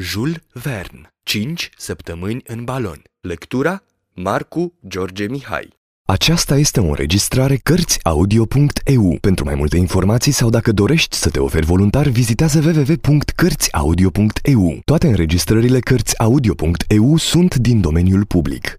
Jules Verne, 5 săptămâni în balon. Lectura Marcu George Mihai. Aceasta este o înregistrare Cărțiaudio.eu. Pentru mai multe informații sau dacă dorești să te oferi voluntar, vizitează www.cărțiaudio.eu. Toate înregistrările Cărțiaudio.eu sunt din domeniul public.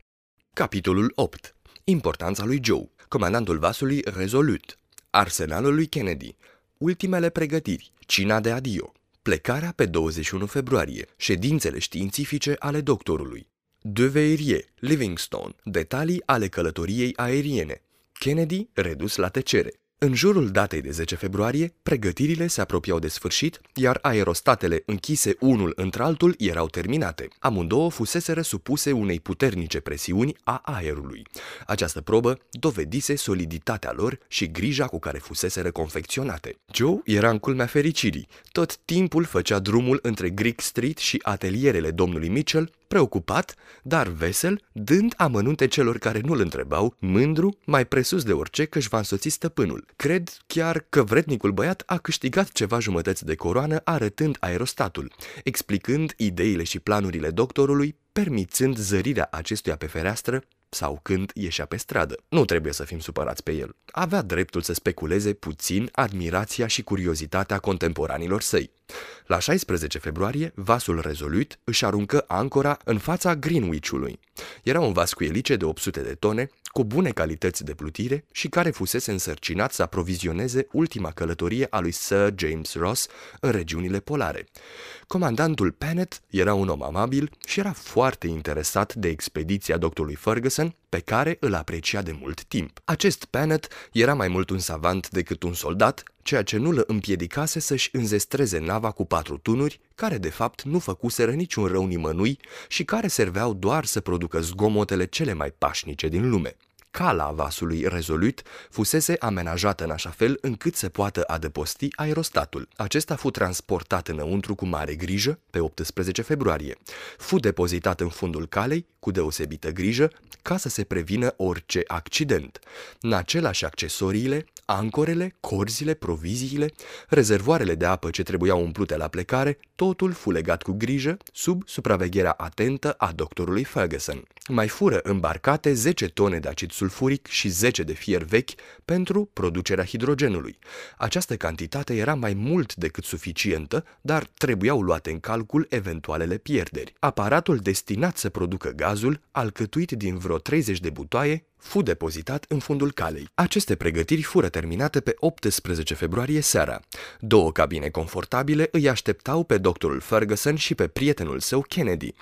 Capitolul 8. Importanța lui Joe, comandantul vasului Rezolut, arsenalul lui Kennedy, ultimele pregătiri, cina de adio, plecarea pe 21 februarie, ședințele științifice ale doctorului, De Veirier, Livingstone, detalii ale călătoriei aeriene, Kennedy redus la tăcere. În jurul datei de 10 februarie, pregătirile se apropiau de sfârșit, iar aerostatele închise unul într-altul erau terminate. Amândouă fuseseră supuse unei puternice presiuni a aerului. Această probă dovedise soliditatea lor și grija cu care fuseseră confecționate. Joe era în culmea fericirii. Tot timpul făcea drumul între Greek Street și atelierele domnului Mitchell, preocupat, dar vesel, dând amănunte celor care nu-l întrebau, mândru, mai presus de orice că își va însoți stăpânul. Cred chiar că vrednicul băiat a câștigat ceva jumătăți de coroană arătând aerostatul, explicând ideile și planurile doctorului, permițând zărirea acestuia pe fereastră sau când ieșea pe stradă. Nu trebuie să fim supărați pe el. Avea dreptul să speculeze puțin admirația și curiozitatea contemporanilor săi. La 16 februarie, vasul rezolut își aruncă ancora în fața Greenwich-ului. Era un vas cu elice de 800 de tone, cu bune calități de plutire și care fusese însărcinat să aprovizioneze ultima călătorie a lui Sir James Ross în regiunile polare. Comandantul Pennant era un om amabil și era foarte interesat de expediția doctorului Ferguson, pe care îl aprecia de mult timp. Acest Pennant era mai mult un savant decât un soldat, ceea ce nu îl împiedicase să-și înzestreze nava cu patru tunuri, care de fapt nu făcuseră niciun rău nimănui și care serveau doar să producă zgomotele cele mai pașnice din lume. Cala vasului rezolut fusese amenajată în așa fel încât să poată adăposti aerostatul. Acesta fu transportat înăuntru cu mare grijă pe 18 februarie. Fu depozitat în fundul calei cu deosebită grijă ca să se prevină orice accident. În același accesoriile, ancorele, corzile, proviziile, rezervoarele de apă ce trebuiau umplute la plecare, totul fu legat cu grijă sub supravegherea atentă a doctorului Ferguson. Mai fură îmbarcate 10 tone de acid sulfuric și 10 de fier vechi pentru producerea hidrogenului. Această cantitate era mai mult decât suficientă, dar trebuiau luate în calcul eventualele pierderi. Aparatul destinat să producă gazul, alcătuit din vreo 30 de butoaie, fu depozitat în fundul calei. Aceste pregătiri fură terminate pe 18 februarie seara. Două cabine confortabile îi așteptau pe doctorul Ferguson și pe prietenul său Kennedy.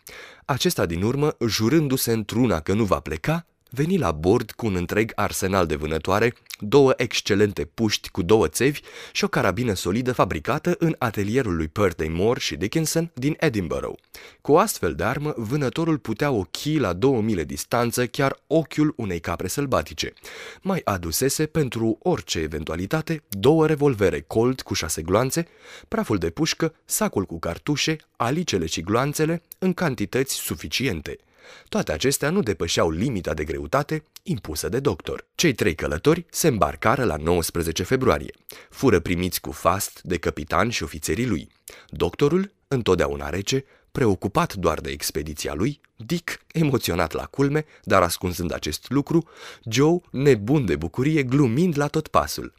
Acesta din urmă, jurându-se într-una că nu va pleca, veni la bord cu un întreg arsenal de vânătoare, două excelente puști cu două țevi și o carabină solidă fabricată în atelierul lui Purday Moore și Dickinson din Edinburgh. Cu o astfel de armă, vânătorul putea ochi la două mile distanță chiar ochiul unei capre sălbatice. Mai adusese pentru orice eventualitate două revolvere Colt cu șase gloanțe, praful de pușcă, sacul cu cartușe, alicele și gloanțele în cantități suficiente – toate acestea nu depășeau limita de greutate impusă de doctor. Cei trei călători se îmbarcară la 19 februarie. Fură primiți cu fast de capitan și ofițerii lui. Doctorul, întotdeauna rece, preocupat doar de expediția lui, Dick, emoționat la culme, dar ascunzând acest lucru, Joe, nebun de bucurie, glumind la tot pasul.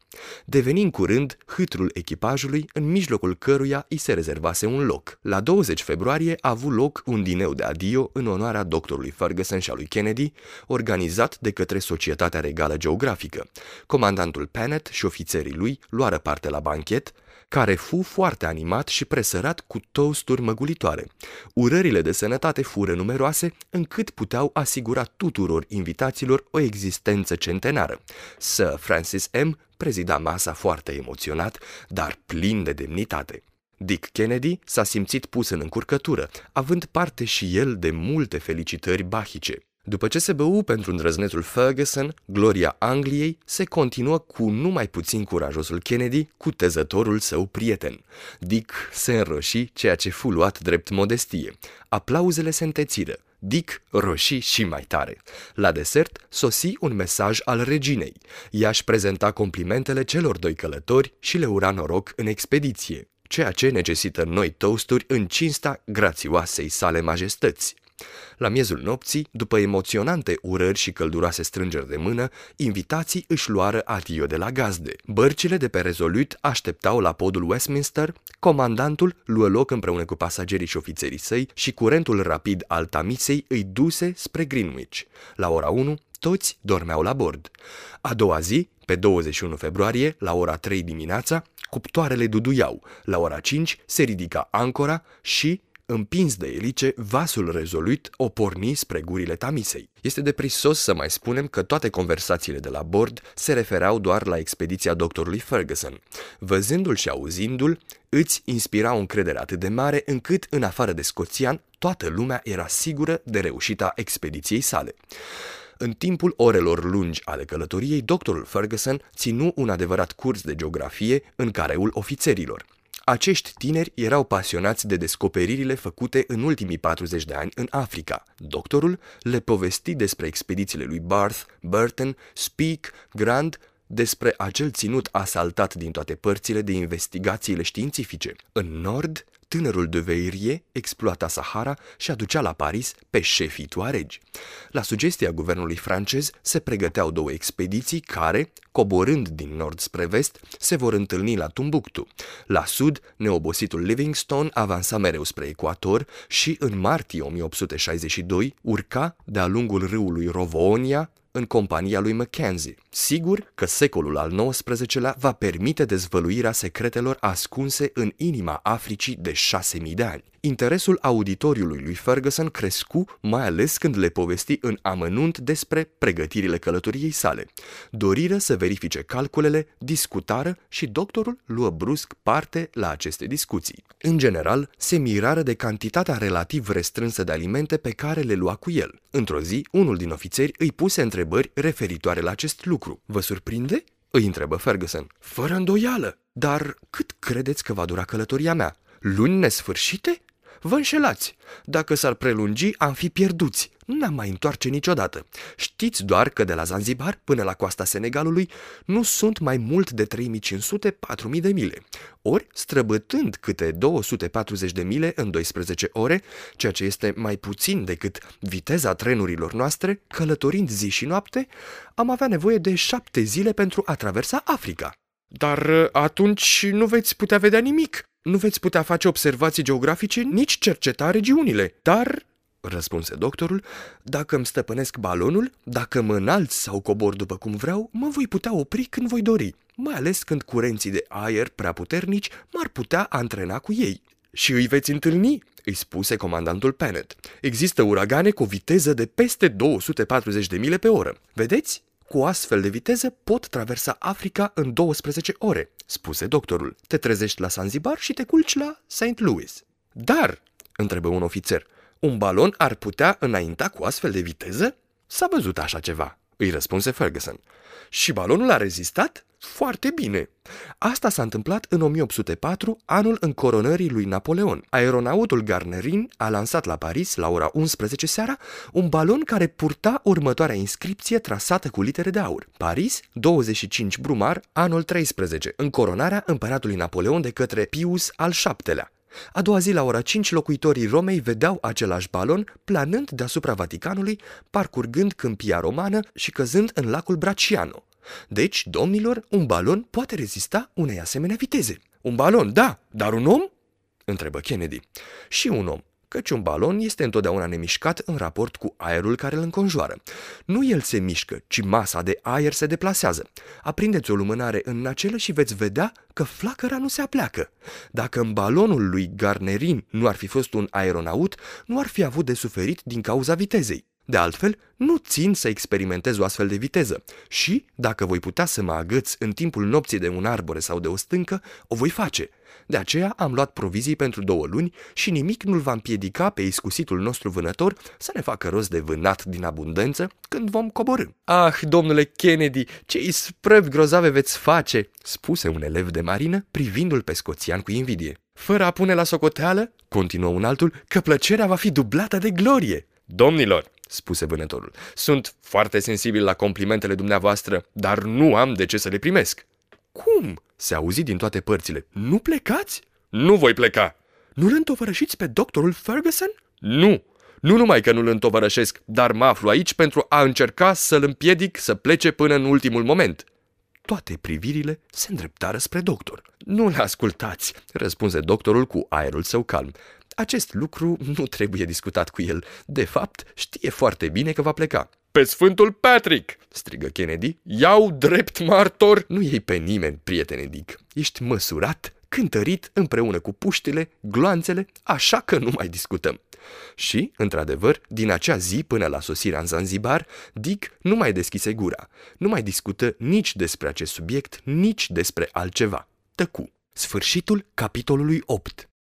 Deveni în curând hâtrul echipajului, în mijlocul căruia îi se rezervase un loc. La 20 februarie a avut loc un dineu de adio în onoarea doctorului Ferguson și a lui Kennedy, organizat de către Societatea Regală Geografică. Comandantul Pennant și ofițerii lui luară parte la banchet, care fu foarte animat și presărat cu toasturi măgulitoare. Urările de sănătate fură numeroase, încât puteau asigura tuturor invitaților o existență centenară. Sir Francis M. prezida masa foarte emoționat, dar plin de demnitate. Dick Kennedy s-a simțit pus în încurcătură, având parte și el de multe felicitări bahice. După ce se bău pentru îndrăznețul Ferguson, gloria Angliei se continuă cu numai puțin curajosul Kennedy cu tezătorul său prieten. Dick se înroși, ceea ce fu luat drept modestie. Aplauzele se întețiră. Dick roșii și mai tare. La desert sosi un mesaj al reginei. Ea își prezenta complimentele celor doi călători și le ura noroc în expediție. ceea ce necesită noi toasturi în cinsta grațioasei sale majestăți. La miezul nopții, după emoționante urări și călduroase strângeri de mână, invitații își luară adio de la gazde. Bărcile de pe Rezolut așteptau la podul Westminster, comandantul luă loc împreună cu pasagerii și ofițerii săi și curentul rapid al Tamisei îi duse spre Greenwich. La ora 1, toți dormeau la bord. A doua zi, pe 21 februarie, la ora 3 dimineața, cuptoarele duduiau. La ora 5 se ridica ancora și, împins de elice, vasul rezolut o porni spre gurile Tamisei. Este deprisos să mai spunem că toate conversațiile de la bord se refereau doar la expediția doctorului Ferguson. Văzându-l și auzindu-l, îți inspira o încredere atât de mare încât, în afară de scoțian, toată lumea era sigură de reușita expediției sale. În timpul orelor lungi ale călătoriei, doctorul Ferguson ținu un adevărat curs de geografie în careul ofițerilor. Acești tineri erau pasionați de descoperirile făcute în ultimii 40 de ani în Africa. Doctorul le povesti despre expedițiile lui Barth, Burton, Speke, Grant, despre acel ținut asaltat din toate părțile de investigațiile științifice. În nord, tânărul de Veirie exploata Sahara și aducea la Paris pe șefii tuaregi. La sugestia guvernului francez se pregăteau două expediții care, coborând din nord spre vest, se vor întâlni la Tumbuktu. La sud, neobositul Livingstone avansa mereu spre ecuator și în martie 1862 urca de-a lungul râului Rovonia în compania lui Mackenzie. Sigur că secolul al XIX-lea va permite dezvăluirea secretelor ascunse în inima Africii de șase mii de ani. Interesul auditoriului lui Ferguson crescu, mai ales când le povesti în amănunt despre pregătirile călătoriei sale. Doriră să verifice calculele, discutară și doctorul luă brusc parte la aceste discuții. În general, se mirară de cantitatea relativ restrânsă de alimente pe care le lua cu el. Într-o zi, unul din ofițeri îi puse întrebări referitoare la acest lucru. Vă surprinde? Îi întrebă Ferguson. Fără îndoială. Dar cât credeți că va dura călătoria mea? Luni nesfârșite? Vă înșelați. Dacă s-ar prelungi, am fi pierduți. N-am mai întoarce niciodată. Știți doar că de la Zanzibar până la coasta Senegalului nu sunt mai mult de 3500-4000 de mile. Ori, străbătând câte 240 de mile în 12 ore, ceea ce este mai puțin decât viteza trenurilor noastre, călătorind zi și noapte, am avea nevoie de șapte zile pentru a traversa Africa. Dar atunci nu veți putea vedea nimic, nu veți putea face observații geografice, nici cerceta regiunile. Dar, răspunse doctorul, dacă îmi stăpânesc balonul, dacă mă înalț sau cobor după cum vreau, mă voi putea opri când voi dori, mai ales când curenții de aer prea puternici m-ar putea antrena cu ei. Și îi veți întâlni, îi spuse comandantul Pennet. Există uragane cu o viteză de peste 240 de mile pe oră. Vedeți? Cu astfel de viteză pot traversa Africa în 12 ore, spuse doctorul. Te trezești la Zanzibar și te culci la St. Louis. Dar, întrebă un ofițer, un balon ar putea înainta cu astfel de viteză? S-a văzut așa ceva, îi răspunse Ferguson. Și balonul a rezistat? Foarte bine. Asta s-a întâmplat în 1804, anul încoronării lui Napoleon. Aeronautul Garnerin a lansat la Paris, la ora 11 seara, un balon care purta următoarea inscripție trasată cu litere de aur. Paris, 25 Brumar, anul 13, încoronarea împăratului Napoleon de către Pius al VII-lea. A doua zi, la ora 5, locuitorii Romei vedeau același balon planând deasupra Vaticanului, parcurgând câmpia romană și căzând în lacul Braciano. Deci, domnilor, un balon poate rezista unei asemenea viteze. Un balon, da, dar un om? întrebă Kennedy. Și un om, căci un balon este întotdeauna nemișcat în raport cu aerul care îl înconjoară. Nu el se mișcă, ci masa de aer se deplasează. Aprindeți o lumânare în nacelă și veți vedea că flacăra nu se apleacă. Dacă în balonul lui Garnerin nu ar fi fost un aeronaut, nu ar fi avut de suferit din cauza vitezei. De altfel, nu țin să experimentez o astfel de viteză și, dacă voi putea să mă agăț în timpul nopții de un arbore sau de o stâncă, o voi face. De aceea am luat provizii pentru două luni și nimic nu-l va împiedica pe iscusitul nostru vânător să ne facă rost de vânat din abundență când vom coborâ. Ah, domnule Kennedy, ce isprăvi grozave veți face, spuse un elev de marină privindu-l pe scoțian cu invidie. Fără a pune la socoteală, continuă un altul, că plăcerea va fi dublată de glorie. Domnilor, spuse vânătorul. Sunt foarte sensibil la complimentele dumneavoastră, dar nu am de ce să le primesc. Cum? Se auzi din toate părțile. Nu plecați? Nu voi pleca. Nu-l întovărășiți pe doctorul Ferguson? Nu. Nu numai că nu-l întovărășesc, dar mă aflu aici pentru a încerca să-l împiedic să plece până în ultimul moment. Toate privirile se îndreptară spre doctor. Nu-l ascultați, răspunse doctorul cu aerul său calm. Acest lucru nu trebuie discutat cu el. De fapt, știe foarte bine că va pleca. Pe Sfântul Patrick!" strigă Kennedy. Iau drept martor! Nu iei pe nimeni, prietene Dick. Ești măsurat, cântărit împreună cu puștile, gloanțele, așa că nu mai discutăm. Și, într-adevăr, din acea zi până la sosirea în Zanzibar, Dick nu mai deschise gura. Nu mai discută nici despre acest subiect, nici despre altceva. Tăcu. Sfârșitul capitolului 8